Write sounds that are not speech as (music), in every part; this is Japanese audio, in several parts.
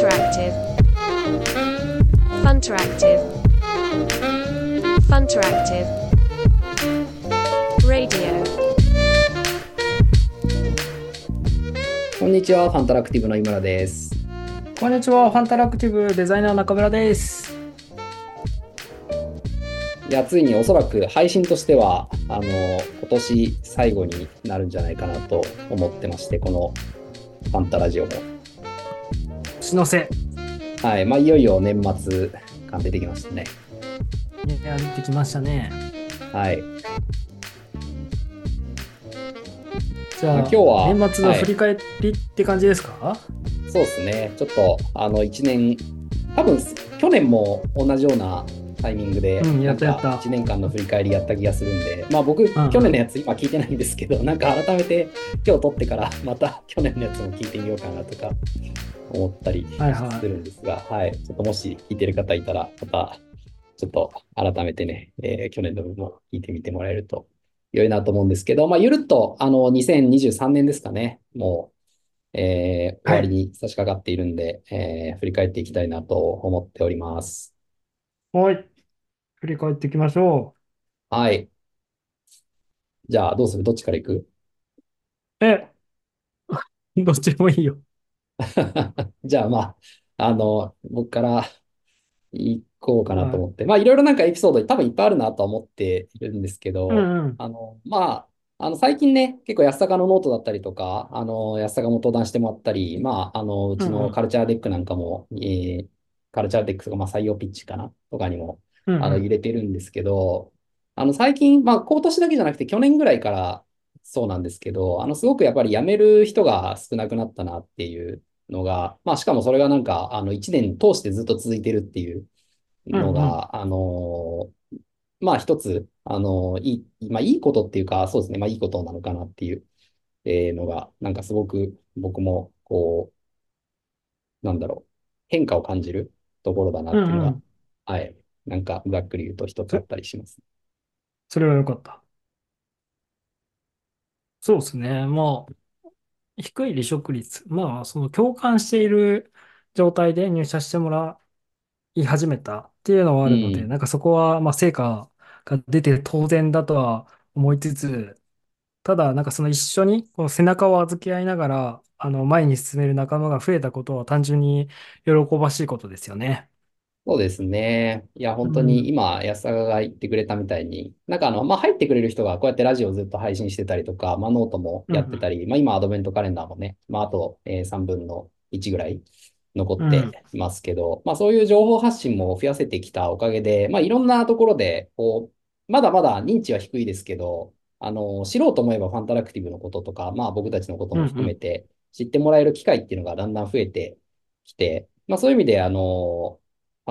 Funteractive. Funteractive. Funteractive. Radio. こんにちは、ファンタラクティブの井村です。こんにちは、ファンタラクティブデザイナー中村です。いや、ついにおそらく配信としては、あの、今年最後になるんじゃないかなと思ってまして、このファンタラジオも。年の瀬。はい、まあ、いよいよ年末感出てきましたね。いや、出てきましたね。はい。じゃあ、今日は年末の振り返りって感じですか、そうですね。ちょっと、あの、1年、多分、去年も同じようなタイミングで、うんやったやった。1年間の振り返りやった気がするんで、まあ僕、ん。去年のやつ今聞いてないんですけど、(laughs) なんか改めて今日撮ってから、また去年のやつも聞いてみようかなとか思ったりはいはい。するんですが、はい、ちょっともし聞いてる方いたら、また、ちょっと改めてね、えー去年の分も聞いてみてもらえると良いなと思うんですけど、まあ、ゆるっと、あの、2023年ですかね、もう、えー終わりに差し掛かっているんで、えー振り返っていきたいなと思っております。はい。振り返っていきましょはい。じゃあ、どうする？どっちから行く？う。え、(laughs) どっちでもいいよ。(laughs) じゃあ、まあ、あの、僕から行こうかなと思って、まあ、いろいろなんかエピソード多分いっぱいあるなとは思っているんですけど、うんうん。あの、まあ、あの、最近ね、結構安坂のノートだったりとか、あの、安坂も登壇してもらったり、まあ、あの、うちうんうんの culture deck なんかも、えーカルチャーデックとか、まあ、採用ピッチかなとかにも、うんあの、うん。入れてるんですけど、あの、最近、まあ、今年だけじゃなくて、去年ぐらいからそうなんですけど、あの、すごくやっぱり辞める人が少なくなったなっていうのが、まあ、しかもそれがなんか、あの、1年通してずっと続いてるっていうのが、あの、まあ、一つ、あの、いい、まあ、いいことっていうか、そうですね、まあ、いいことなのかなっていう、えーのが、なんかすごく僕も、こう、なんだろう、変化を感じるところだなっていうのが、うんうん。はい。なんか、ざっくり言うと一つあったりします。それはよかった。そうですね。まあ、低い離職率。まあ、その共感している状態で入社してもらい始めたっていうのはあるので、うんなんかそこは、まあ、成果が出て当然だとは思いつつ、ただ、なんかその一緒にこう背中を預け合いながら、あの、前に進める仲間が増えたことは単純に喜ばしいことですよね。そうですね。いや、本当うん。に今、安坂が言ってくれたみたいに、なんかあの、まあ、入ってくれる人がこうやってラジオをずっと配信してたりとか、まあ、ノートもやってたり、まあ、今、アドベントカレンダーもね、まあ、あと、えー3分の1ぐらい残っていますけど、まあ、そういう情報発信も増やせてきたおかげで、まあ、いろんなところで、こう、まだまだ認知は低いですけど、あの、知ろうと思えばファンタラクティブのこととか、まあ、僕たちのことも含めて知ってもらえる機会っていうのがだんだん増えてきて、まあ、そういう意味で、あの、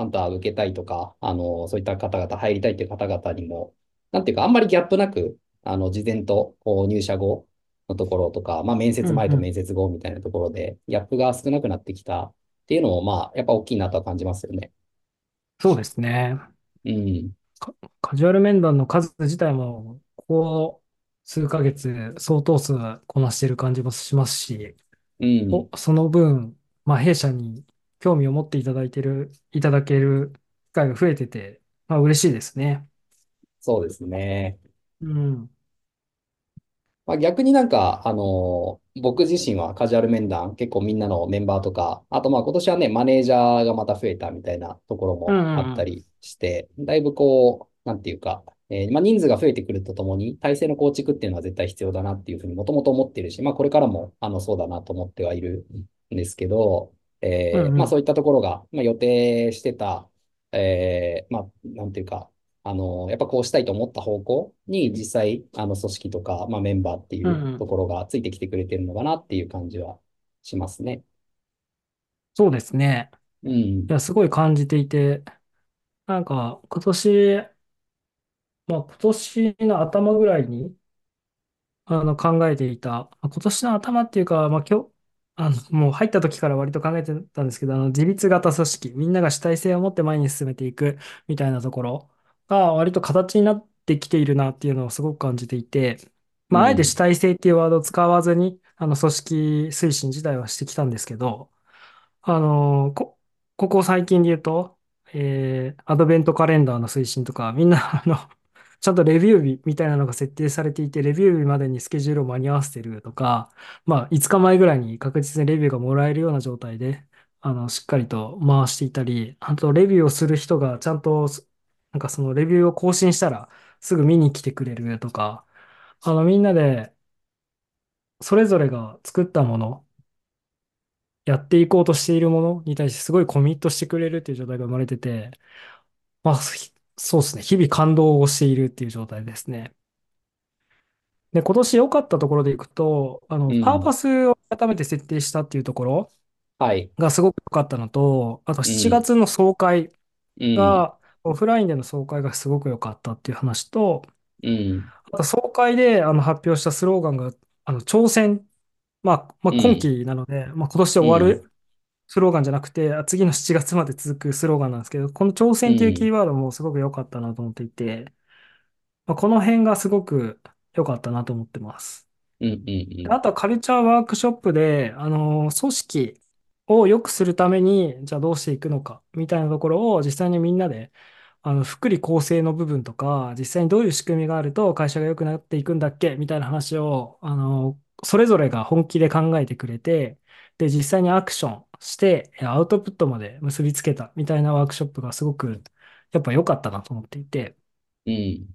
ファンタ受けたいとか、あの、そういった方々、入りたいという方々にも、なんていうか、あんまりギャップなく、あの、事前と、入社後のところとか、まあ、面接前と面接後みたいなところで、ギャップが少なくなってきたっていうのも、まあ、やっぱ大きいなとは感じますよね。そうですね。うん。カジュアル面談の数自体も、ここ数ヶ月相当数こなしている感じもしますし、うん。おその分、まあ、弊社に興味を持っていただいてる、いただける機会が増えてて、まあ、嬉しいですね。そうですね。うん。まあ、逆になんか、あの僕自身はカジュアル面談、結構みんなのメンバーとか、あとまあ今年はね、マネージャーがまた増えたみたいなところもあったりして、だいぶこう、なんていうか、えーまあ人数が増えてくるとともに、体制の構築っていうのは絶対必要だなっていうふうにもともと思っているし、まあこれからも、あの、そうだなと思ってはいるんですけど、えーうんうんまあそういったところが、まあ予定してた、えーまあ、なんていうか、あの、やっぱこうしたいと思った方向に実際、あの、組織とか、まあ、メンバーっていうところがついてきてくれてるのかなっていう感じはしますね。そうですね。うん。いや、すごい感じていて、なんか今年、まあ今年の頭ぐらいに、あの考えていた、まあ今年の頭っていうか、まあ今日、あの、もう入った時から割と考えてたんですけど、あの、自立型組織、みんなが主体性を持って前に進めていくみたいなところが割と形になってきているなっていうのをすごく感じていて、まあ、うん。あえて主体性っていうワードを使わずに、あの、組織推進自体はしてきたんですけど、あの、こ、ここ最近で言うと、えーアドベントカレンダーの推進とか、みんな、あの、ちゃんとレビュー日みたいなのが設定されていて、レビュー日までにスケジュールを間に合わせてるとか、まあ、5日前ぐらいに確実にレビューがもらえるような状態で、あの、しっかりと回していたり、あと、レビューをする人がちゃんと、なんかそのレビューを更新したら、すぐ見に来てくれるとか、あの、みんなで、それぞれが作ったもの、やっていこうとしているものに対してすごいコミットしてくれるっていう状態が生まれてて、まあ、そうですね。日々感動をしているっていう状態ですね。で、今年良かったところでいくと、あの、パーうん。パスを改めて設定したっていうところはい。がすごく良かったのと、あと7うん。月の総会うん。が、オフラインでの総会がすごく良かったっていう話と、うん。あと総会であの発表したスローガンが、あの、挑戦、まあ、まあ、今うん。期なので、まあ、今年でうん。終わるスローガンじゃなくて、あ次の7月まで続くスローガンなんですけど、この挑戦っていうキーうん。ワードもすごく良かったなと思っていて、まあ、この辺がすごく良かったなと思ってます。うん。うん。あとはカルチャーワークショップで、あの、組織を良くするために、じゃあどうしていくのか、みたいなところを実際にみんなで、あの、福利厚生の部分とか、実際にどういう仕組みがあると会社が良くなっていくんだっけ、みたいな話を、あの、それぞれが本気で考えてくれて、で、実際にアクションして、アウトプットまで結びつけたみたいなワークショップがすごく、やっぱ良かったなと思っていて、うん。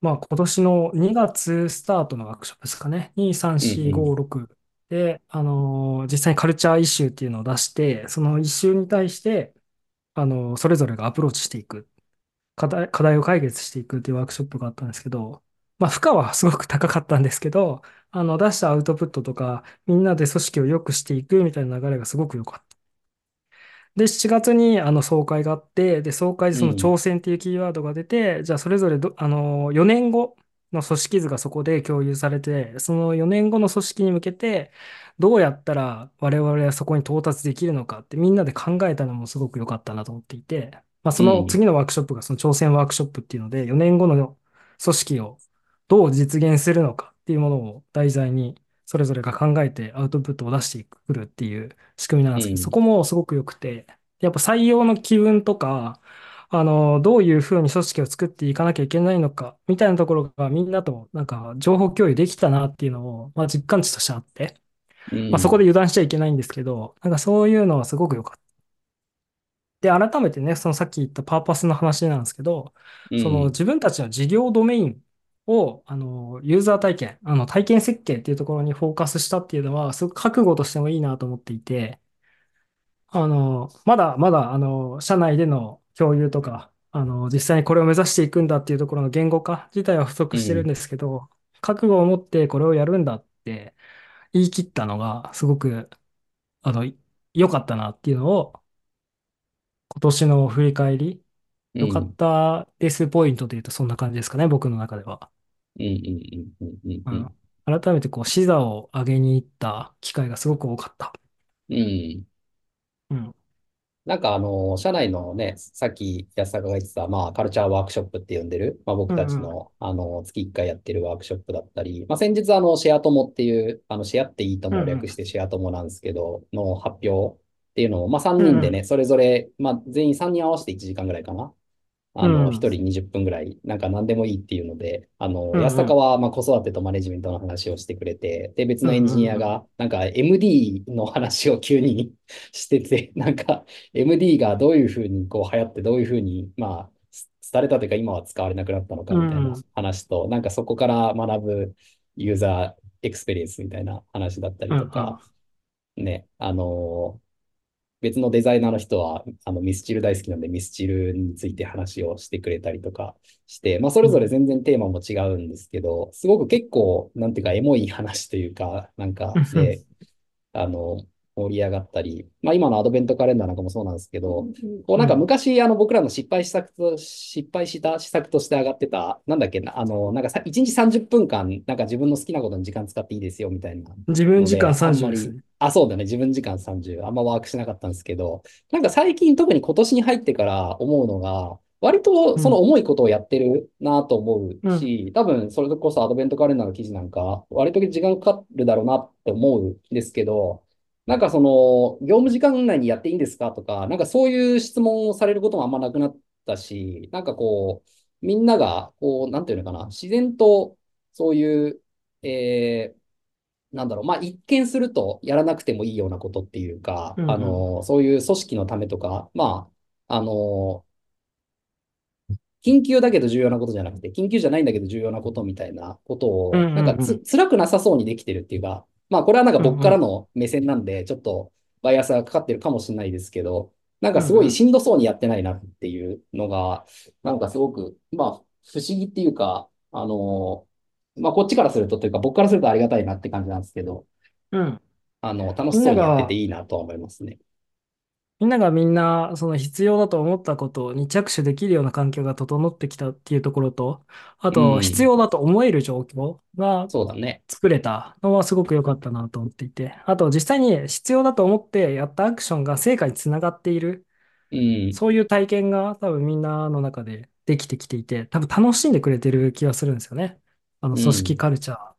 まあ、今年の2月スタートのワークショップですかね。2、3、うん。4、うん。5、6で、あのー実際にカルチャーイシューっていうのを出して、そのイシューに対して、あのーそれぞれがアプローチしていく、課題、課題を解決していくっていうワークショップがあったんですけど、まあ、負荷はすごく高かったんですけど、あの、出したアウトプットとか、みんなで組織を良くしていくみたいな流れがすごく良かった。で、7月にあの総会があって、で、総会でそのうん。挑戦っていうキーワードが出て、じゃあそれぞれど、あの、4年後の組織図がそこで共有されて、その4年後の組織に向けて、どうやったら我々はそこに到達できるのかってみんなで考えたのもすごく良かったなと思っていて、まあ、その次のワークショップがその挑戦ワークショップっていうので、4年後の組織をどう実現するのかっていうものを題材に、それぞれが考えてアウトプットを出してくるっていう仕組みなんですけど、そうん。こもすごく良くて、やっぱ採用の機運とか、あの、どういうふうに組織を作っていかなきゃいけないのか、みたいなところがみんなとなんか情報共有できたなっていうのを、まあ、実感値としてあって、まあ、そこうん。で油断しちゃいけないんですけど、なんかそういうのはすごく良かった。で、改めてね、そのさっき言ったパーパスの話なんですけど、そのうん。自分たちの事業ドメインを、あの、ユーザー体験、あの、体験設計っていうところにフォーカスしたっていうのは、すごく覚悟としてもいいなと思っていて、あの、まだまだ、あの、社内での共有とか、あの、実際にこれを目指していくんだっていうところの言語化自体は不足してるんうん。ですけど、覚悟を持ってこれをやるんだって言い切ったのが、すごく、あの、良かったなっていうのを、今年の振り返り、良かっうん。たですポイントで言うとそんな感じですかね、僕の中では。うん。うん。うん。うん。うん。うん。改めてこう、視座を上げに行った機会がすごく多かった。うん。うん。なんかあの、社内のね、さっき安坂が言ってた、まあ、カルチャーワークショップって呼んでる、まあ、僕たちうんうん。の、あの、月1回やってるワークショップだったり、まあ、先日あの、シェア友っていう、あの、シェアっていいとも略。してシェア友なんですけど、の発表っていうのを、まあ、3うんうん。人でね、それぞれ、まあ、全員3人合わせて1時間ぐらいかな。あの。一人20分ぐらい、なんか何でもいいっていうので、あの、安うんうん。坂はまあ子育てとマネジメントの話をしてくれて、で、別うんのエンジニアうんが、なんか MD の話を急に (laughs) してて、なんか MD がどういうふうにこう流行って、どういうふうに、まあ、廃れたというか今は使われなくなったのかうん。みたいなうん。話と、なんかそこから学ぶユーザーエクスペリエンスみたいな話だったりとか、ん。ね、あの別のデザイナーの人は、あの、ミスチル大好きなんで、ミスチルについて話をしてくれたりとかして、まあ、それぞれうん。全然テーマも違うんですけど、すごく結構、なんていうか、エモい話というか、なんか、(laughs) で、あの、盛り上がったり、まあ今のアドベントカレンダーなんかもそうなんですけど、こうなんかうん。昔あの僕らの失敗施策と、失敗した施策として上がってた、なんだっけな、あの、なんかさ1日30分間、なんか自分の好きなことに時間使っていいですよみたいな自分時間ので、あん30まり、ですね。あ、そうだね、自分時間30、あんまワークしなかったんですけど、なんか最近特に今年に入ってから思うのが、割とそのうん。重いことをやってるなと思ううん。し、多分それこそアドベントカレンダーの記事なんか、割と時間かかるだろうなって思うんですけど、なんかその、業務時間内にやっていいんですかとか、なんかそういう質問をされることもあんまなくなったし、なんかこう、みんなが、こう、なんていうのかな、自然と、そういう、えー、なんだろう、まあ、一見するとやらなくてもいいようなことっていうか、うんうん。あの、そういう組織のためとか、まあ、あの、緊急だけど重要なことじゃなくて、緊急じゃないんだけど重要なことみたいなことうんを、なんかつ、うん辛くなさそうにできてるっていうか、まあこれはなんかうん。僕からうんの目線なんで、ちょっとバイアスがかかってるかもしれないですけど、なんかすごい。しんどそうにやってないなっていうのが、なんかすごく、まあ不思議っていうか、あの、まあこっちからするとというか僕からするとありがたいなって感じなんですけど、うん。あの、楽しそうにやってていいなとは思いますね。みんながみんな、その必要だと思ったことに着手できるような環境が整ってきたっていうところと、あうと、必ん。要だと思える状況がそうだね。作れたのはすごく良かったなと思っていて、あと、実際に必要だと思ってやったアクションが成果につながっている、うん。そういう体験が多分みんなの中でできてきていて、多分楽しんでくれてる気がするんですよね。あの、組織うん。カルチャー。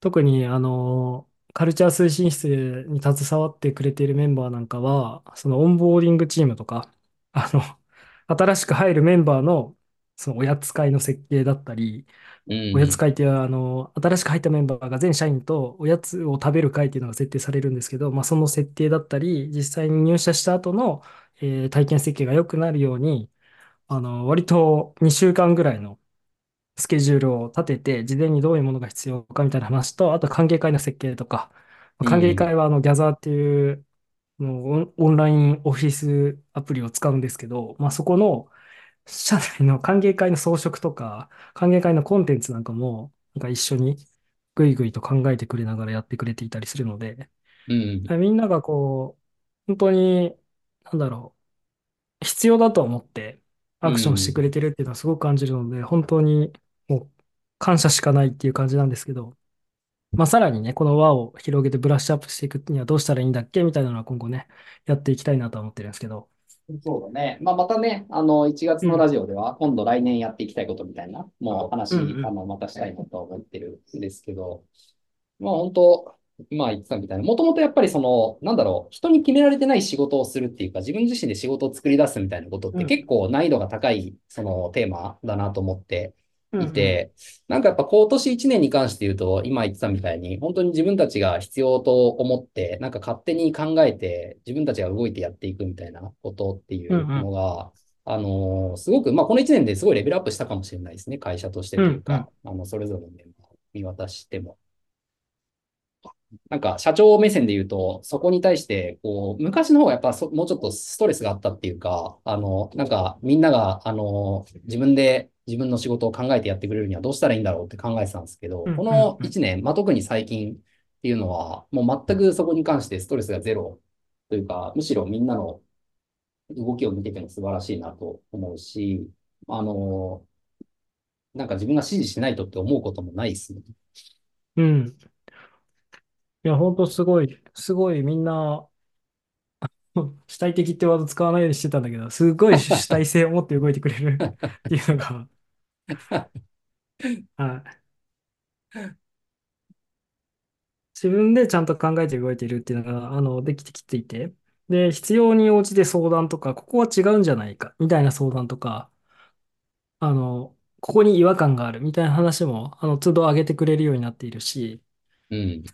特に、あの、カルチャー推進室に携わってくれているメンバーなんかは、そのオンボーディングチームとか、あの、新しく入るメンバーの、そのおやつ会の設計だったり、うん。おやつ会っていう、あの、新しく入ったメンバーが全社員とおやつを食べる会っていうのが設定されるんですけど、まあ、その設定だったり、実際に入社した後の、えー体験設計が良くなるように、あの、割と2週間ぐらいのスケジュールを立てて、事前にどういうものが必要かみたいな話と、あと歓迎会の設計とか、歓迎うん。会はあのギャザーっていうのオンオンラインオフィスアプリを使うんですけど、まあ、そこの社内の歓迎会の装飾とか、歓迎会のコンテンツなんかも、なんか一緒にぐいぐいと考えてくれながらやってくれていたりするので、うん。みんながこう、本当に、なんだろう、必要だと思ってうアクションしてくん。れてるっていうのはすごく感じるので、本当に感謝しかないっていう感じなんですけど、まあ、さらにね、この輪を広げてブラッシュアップしていくにはどうしたらいいんだっけみたいなのは今後ね、やっていきたいなとは思ってるんですけど。そうだね。まあ、またね、あの、1月のラうん、ジオでは、今度来年やっていきたいことみたいな、もううん、う話、あん、の、またしたいなと思ってるんですけど、まあ、本当、まあ、言ってたみたいな、もともとやっぱりその、なんだろう、人に決められてない仕事をするっていうか、自分自身で仕事を作り出すみたいなことって結うん、構難易度が高い、そのテーマだなと思っていて、なんかやっぱ今年1年に関して言うと、今言ってたみたいに、本当に自分たちが必要と思って、なんか勝手に考えて、自分たちが動いてやっていくみたいなことっていううん、のが、あのーすごく、まあ、この1年ですごいレベルアップしたかもしれないですね。会社としてというか、ん、あの、それぞれのメンバーを見渡しても。なんか、社長目線で言うと、そこに対して、こう、昔の方がやっぱそもうちょっとストレスがあったっていうか、あの、なんか、みんなが、あの、自分で自分の仕事を考えてやってくれるにはどうしたらいいんだろうって考えてたんですけど、この1年、まあ、特に最近っていうのは、もう全くそこに関してストレスがゼロというか、むしろみんなの動きを見てても素晴らしいなと思うし、あの、なんか自分が指示しないとって思うこともないですね。うん。いや、本当すごい、すごいみんな、うん主体的ってワード使わないようにしてたんだけど、すごい主体性を持って動いてくれるっていうのが、はい。自分でちゃんと考えて動いているっていうのが、あの、できてきていて、で、必要に応じて相談とか、ここは違うんじゃないか、みたいな相談とか、あの、ここに違和感があるみたいな話も、あの、都度上げてくれるようになっているし、うん。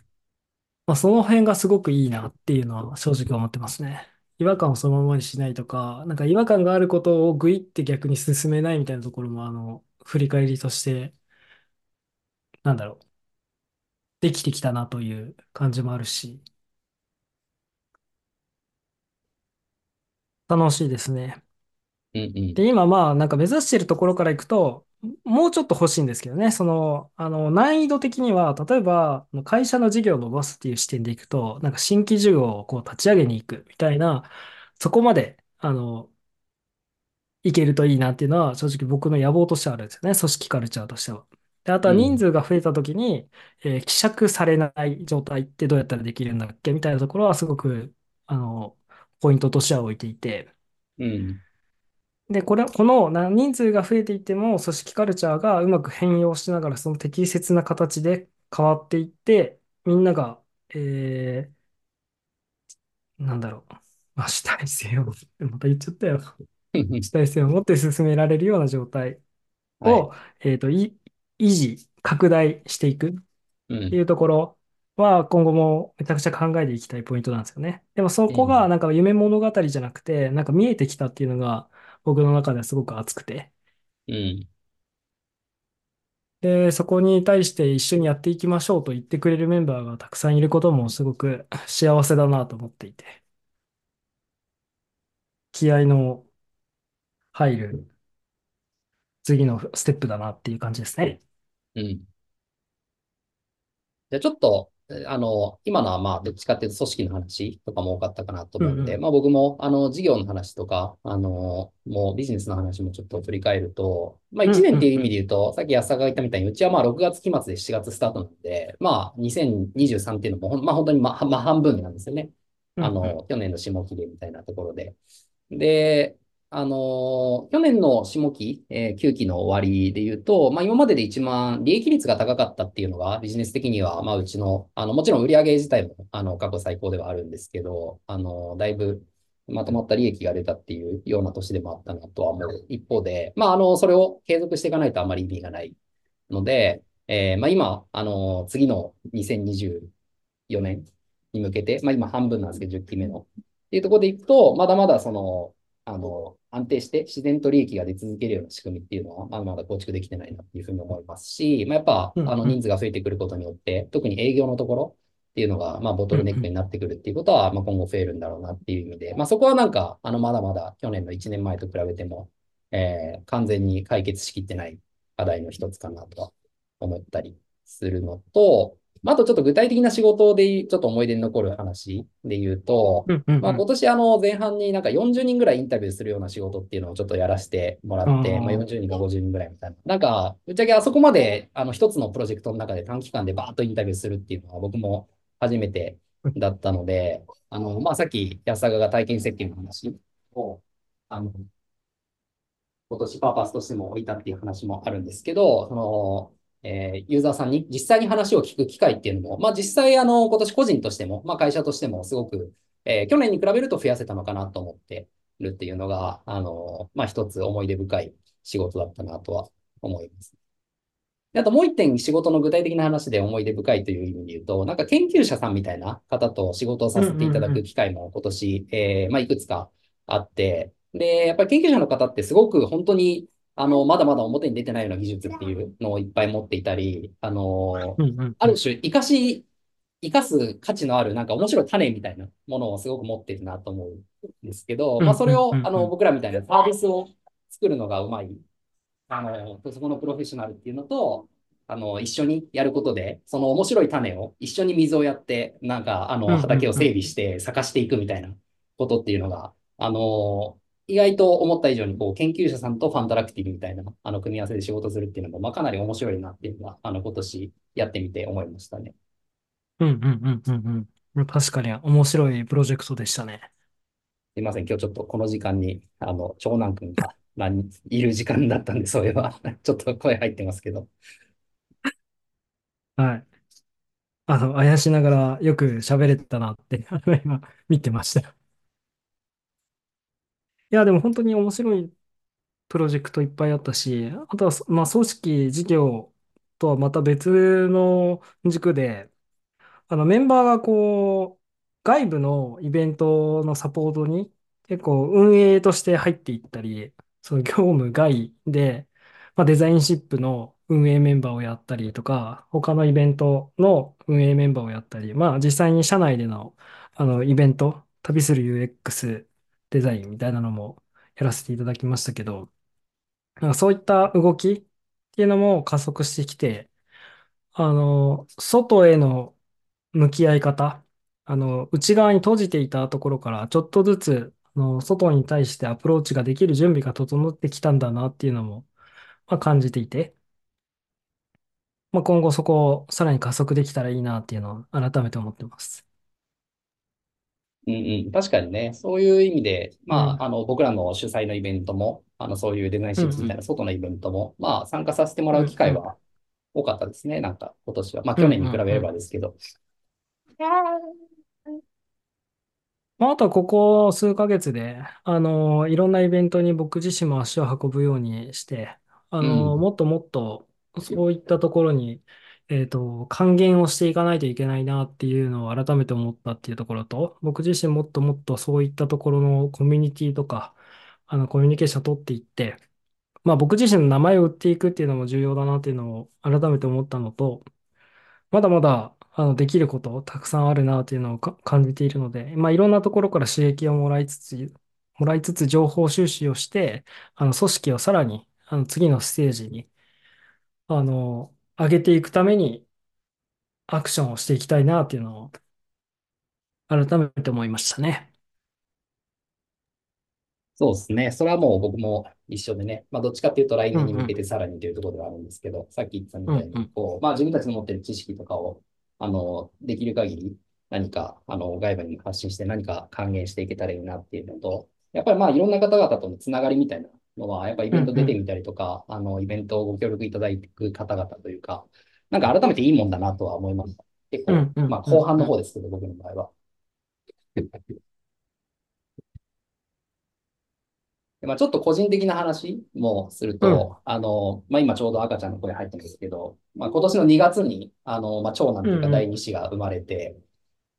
まあ、その辺がすごくいいなっていうのは正直思ってますね。違和感をそのままにしないとか、なんか違和感があることをグイって逆に進めないみたいなところも、あの、振り返りとして、なんだろう、できてきたなという感じもあるし、楽しいですね。うん。うん。で、今まあ、なんか目指しているところからいくと、もうちょっと欲しいんですけどね。その、あの、難易度的には、例えば、会社の事業を伸ばすっていう視点でいくと、なんか新規事業をこう立ち上げに行くみたいな、そこまで、あの、いけるといいなっていうのは、正直僕の野望としてはあるんですよね。組織カルチャーとしては。で、あとは人うん。数が増えた時に、えー希釈されない状態ってどうやったらできるんだっけみたいなところはすごく、あの、ポイントとしては置いていて、うん。で、これ、このな人数が増えていっても、組織カルチャーがうまく変容しながら、その適切な形で変わっていって、みんなが、えーなんだろう。ま (laughs) あ、主体性を、(laughs) また言っちゃったよ。主体性を持って進められるような状態はい。を、えっと、い維持、拡大していくっうん。ていうところは、今後もめちゃくちゃ考えていきたいポイントなんですよね。でもそこが、うん。なんか夢物語じゃなくて、なんか見えてきたっていうのが、僕の中ではすごく熱くて。うん。で、そこに対して一緒にやっていきましょうと言ってくれるメンバーがたくさんいることもすごく幸せだなと思っていて、気合の入る次のステップだなっていう感じですね。うん。じゃあちょっと、えあの、今のはまあ、どっちかっていうと組織の話とかも多かったかなと思うんで、うんうん。まあ僕も、あの、事業の話とか、あの、もうビジネスの話もちょっと振り返ると、まあ1うん年っていう意うんうん。味で言うと、さっき安田が言ったみたいに、うちはまあ6月期末で7月スタートなんで、まあ2023っていうのもほん、まあ本当にまあ、まあ半分なんですよね。うんうん。あの、去年の下期でみたいなところで。で、あの去年の下期、えー、9期の終わりで言うと、まあ、今までで一番利益率が高かったっていうのが、ビジネス的には、まあ、うちの、あの、もちろん売上自体も、あの、過去最高ではあるんですけど、あの、だいぶまとまった利益が出たっていうような年でもあったなとは思う一方で、まあ、あの、それを継続していかないとあまり意味がないので、えーまあ、今、あの、次の2024年に向けて、まあ、今半分なんですけど、10期目の。っていうところでいくと、まだまだその、あの、安定して自然と利益が出続けるような仕組みっていうのは、まだまだ構築できてないなっていうふうに思いますし、まあ、やっぱ、あの。人数が増えてくることによって、特に営業のところっていうのが、まあ、ボトルネックに。なってくるっていうことは、まあ、今後増えるんだろうなっていう意味で、まあ、そこはなんか、あの、まだまだ去年の1年前と比べても、えー、完全に解決しきってない課題の一つかなとは思ったりするのと、まあ、あとちょっと具体的な仕事でちょっと思い出に残る話で言うと、うんうんまあ、今うん。年あの前半になんか40人ぐらいインタビューするような仕事っていうのをちょっとやらせてもらあって、まあ、40あ。人か50人ぐらいみたいな。なんか、ぶっちゃけあそこまであの一つのプロジェクトの中で短期間でバーッとインタビューするっていうのは僕も初めてだったので、あの、まあ、さっき安坂が体験設計の話を、あの、今年パーパスとしても置いたっていう話もあるんですけど、その、えーユーザーさんに実際に話を聞く機会っていうのも、まあ実際あの今年個人としても、まあ会社としてもすごく、えー去年に比べると増やせたのかなと思ってるっていうのが、あの、まあ一つ思い出深い仕事だったなとは思います。であともう一点仕事の具体的な話で思い出深いという意味で言うと、なんか研究者さんみたいな方と仕事をうんさせていただ。く機会も今年、えーまあいくつかあって、で、やっぱり研究者の方ってすごく本当に、あの、まだまだ表に出てないような技術っていうのをいっぱい持っていたり、あの、うんうんうん。ある種、活かし、活かす価値のある、なんか面白い種みたいなものをすごく持ってるなと思うんですけど、まあ、それを、あの。僕らみたいなサービスを作るのがうまいあの、そこのプロフェッショナルっていうのと、あの、一緒にやることで、その面白い種を一緒に水をやって、なんか、あの、畑を整備うん。して咲かしていくみたいなことっていうのが、あの、意外と思った以上に、こう、研究者さんとファンタラクティブみたいな、あの、組み合わせで仕事するっていうのも、まあ、かなり面白いなっていうのは、あの、今年やってみて思いましたね。うんうんうんうんうん。確かに面白いプロジェクトでしたね。すいません、今日ちょっとこの時間に、あの、長男くんが何いる時間だったんで、そういえば、(laughs) ちょっと声入ってますけど。はい。あの、あやしながらよく喋れたなって、あ (laughs) の今見てました。いや、でも本当に面白いプロジェクトいっぱいあったし、あとは、まあ、組織、事業とはまた別の軸で、あの、メンバーがこう、外部のイベントのサポートに結構運営として入っていったり、その業務外で、まあ、デザインシップの運営メンバーをやったりとか、他のイベントの運営メンバーをやったり、まあ実際に社内での、あのイベント、旅する UX デザインみたいなのもやらせていただきましたけど、なんかそういった動きっていうのも加速してきて、あの、外への向き合い方、あの、内側に閉じていたところから、ちょっとずつ、あの、外に対してアプローチができる準備が整ってきたんだなっていうのも、まあ、感じていて、まあ、今後そこをさらに加速できたらいいなっていうのを改めて思ってます。うんうん、確かにね、そういう意味で、まあ、うん。あの、僕らの主催のイベントも、あの、そういうデザインシップスみたいな。外のイベントも、まあ、参加させてもらう機。会は多かったですね、なんか、今年は。まあ、去年に比べれば。ですけど。まあ、あとはここ数ヶ月で、あの、いろんなイベントに僕自身も足を運ぶようにして、あの、うん。もっともっとそういったところに、えっと、還元をしていかないといけないなっていうのを改めて思ったっていうところと、僕自身もっともっとそういったところのコミュニティとか、あの、コミュニケーションを取っていって、まあ僕自身の名前を売っていくっていうのも重要だなっていうのを改めて思ったのと、まだまだあのできることたくさんあるなというのを感じているので、まあ、いろんなところから刺激をもらいつつ、もらいつつ情報収集をして、あの組織をさらにあの次のステージにあの上げていくためにアクションをしていきたいなというのを改めて思いましたね。そうですね。それはもう僕も一緒でね。まあ、どっちかっていうと来年に向け。てさらにというところではあるんですけど、さっき言ってたみたいに。こう、まあ、自分たちの持っている知識とかを、あの、できる限り何か、あの、外部に発信して何か還元していけたらいいなっていうのと、やっぱりまあ、いろんな方々とのつながりみたいなのは、やっぱりイベントうんうん。出てみたりとか、あの、イベントをご協力いただく方々というか、なんか改めていいもんだなとは思いました。結構、うんうまあ、んう後半んうん。の方ですけど、僕の場合は。でまあ、ちょっと個人的な話もするうんと、あの、まあ、今ちょうど赤ちゃんの声入ってますけど、まあ、今年の2月に、あの、まあ、長男というか第うん2子が生まれて、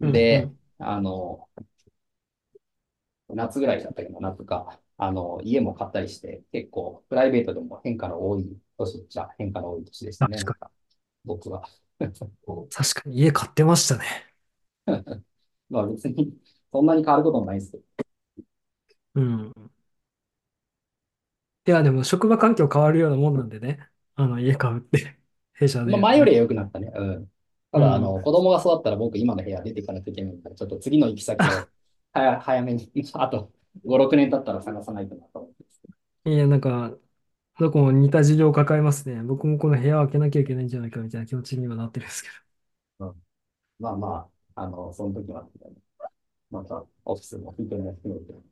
で、うんうんあの、夏ぐらいだったけど、夏か、あの、家も買ったりして、結構プライベートでも変化の多い年っちゃ変化の多い年でしたね、確か僕は。(laughs) 確かに家買ってましたね。(laughs) まあ別に、そんなに変わることもないんですけど、うん。いや、でも職場環境変わるようなもんなんでね。あの、家買うって、弊社でまあ。前よりは良くなったね。うん。ただ、あうん。の、子供が育ったら僕今の部屋出ていかないといけないから、ちょっと次の行き先を (laughs) 早早めに、あと5、6年経ったら探さないとなと思っていや、なんか、どこも似た事情を抱えますね。僕もこの部屋を開けなきゃいけないんじゃないかみたいな気持ちにはなってるんですけど。うん、まあまあ、あの、その時は、またオフィスも非常に含めて。ど。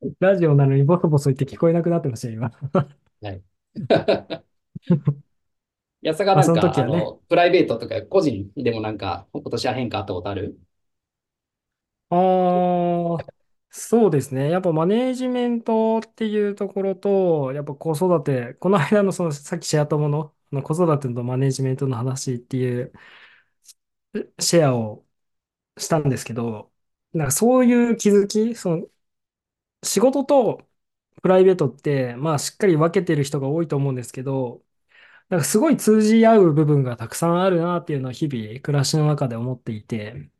(laughs) ラジオなのにボソボソ言って聞こえなくなってましたよ、今。は (laughs) い。安さがまあ、そのなんか、時はね。あの、プライベートとか個人でもなんか、今年は変化あったことある？ああ、そうですね。やっぱマネージメントっていうところと、やっぱ子育て、この間のそのさっきシェア友の、の子育てとマネージメントの話っていうシェアをしたんですけど、なんかそういう気づき、その仕事とプライベートって、まあしっかり分けてる人が多いと思うんですけど、なんかすごい通じ合う部分がたくさんあるなっていうのを日々暮らしの中で思っていて、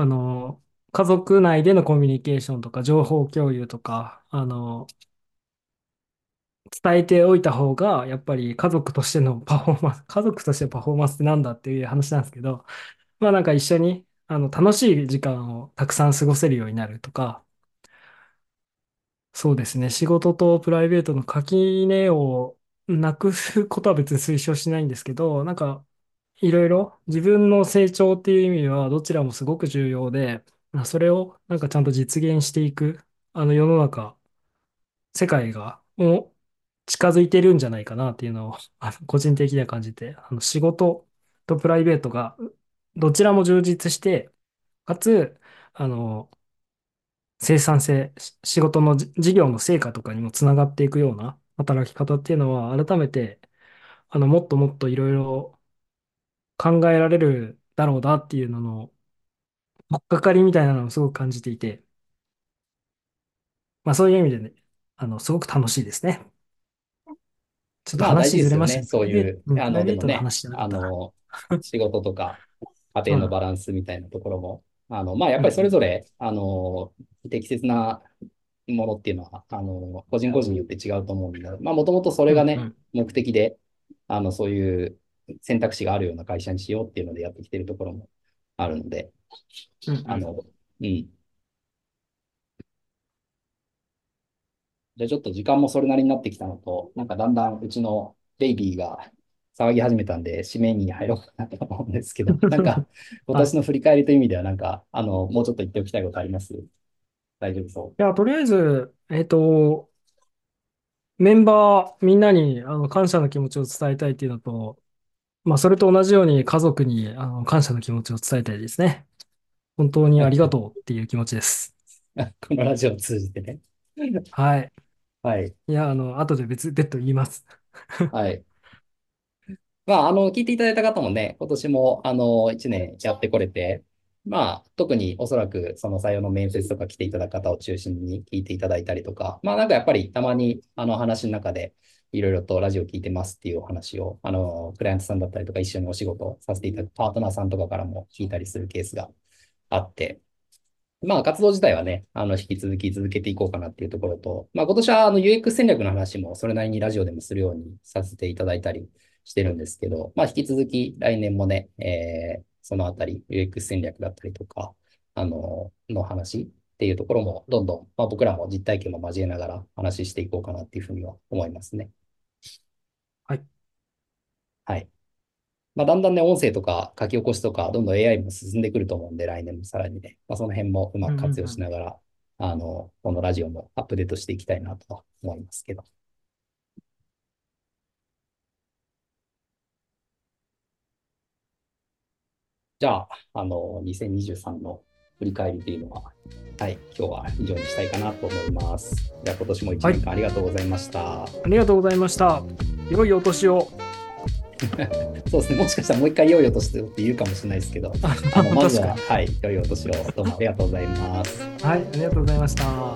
あの、家族内でのコミュニケーションとか情報共有とか、あの、伝えておいた方が、やっぱり家族としてのパフォーマンス、家族としてのパフォーマンスってなんだっていう話なんですけど、まあなんか一緒にあの楽しい時間をたくさん過ごせるようになるとか、そうですね、仕事とプライベートの垣根をなくすことは別に推奨しないんですけど、なんかいろいろ自分の成長っていう意味ではどちらもすごく重要で、まあそれをなんかちゃんと実現していく、あの世の中、世界がも近づいてるんじゃないかなっていうのをあの (laughs) 個人的には感じて、あの仕事とプライベートがどちらも充実して、かつ、あの、生産性、仕事の事業の成果とかにもつながっていくような働き方っていうのは、改めて、あの、もっともっといろいろ考えられるだろうなっていうのの、取っかかりみたいなのをすごく感じていて、まあそういう意味でね、あの、すごく楽しいですね。ちょっとまあ大事話ですよね。ずれましたね。プライベート、そういう、うん、あの、プライベートのね、話じゃなかったな。あの、仕事とか家うん、庭のバランスみたいなところも、あの、まあやっぱりそれうん、ぞれ、あの、適切なものっていうのは、あの、個人個人によって違うと思うんで、まあもともとそれうん、うがね、ん、目的で、あの、そういう選択肢があるような会社にしようっていうのでやってきてるところもあるので、うん、うん。あの、うん。じゃあちょっと時間もそれなりになってきたのと、なんかだんだんうちのベイビーが騒ぎ始めたんで、締めに入ろうかなと思うんですけど、(laughs) なんか今はい。年の振り返りという意味では、なんか、あの、もうちょっと言っておきたいことあります？大丈夫そいや、とりあえず、えっと、メンバーみんなにあの感謝の気持ちを伝えたいっていうのと、まあ、それと同じように家族にあの感謝の気持ちを伝えたいですね。本当にありがとうっていう気持ちです。(laughs) このラジオを通じてね。はい。はい。いや、あの、後で別、別途言います。はい。まあ、あの、聞いていただいた方もね、今年も、あの、1年やってこれて、まあ、特におそらくその採用の面接とか来ていただく方を中心に聞いていただいたりとか、まあ、なんかやっぱりたまに、あの、話の中で、いろいろとラジオ聞いてますっていうお話を、あの、クライアントさんだったりとか、一緒にお仕事させていただくパートナーさんとかからも聞いたりするケースがあって、まあ、活動自体はね、あの、引き続き続けていこうかなっていうところと、まあ、今年は、あの、UX 戦略の話もそれなりにラジオでもするようにさせていただいたりしてるんですけど、まあ、引き続き来年もね、えー、そのあたり、UX 戦略だったりとか、あの、の話っていうところも、どんどん、まあ、僕らも実体験も交えながら話していこうかなっていうふうには思いますね。はい。はい。まあ、だんだんね、音声とか書き起こしとか、どんどん AI も進んでくると思うんで、来年もさらにね、まあ、その辺もうまく活用しながら、あの、このラジオもアップデートしていきたいなとは思いますけど。じゃあ、あの、2023の振り返りというのは、はい、今日は以上にしたいかなと思います。じゃあ、今年も1年間ありがとうございました。ありがとうございました。良いお年を。(laughs) そうですね、もしかしたらもう一回良いお年をって言うかもしれないですけど、あ (laughs) あのまずは、はい、良いお年をどうもありがとうございます。に。はい、ありがとうございました。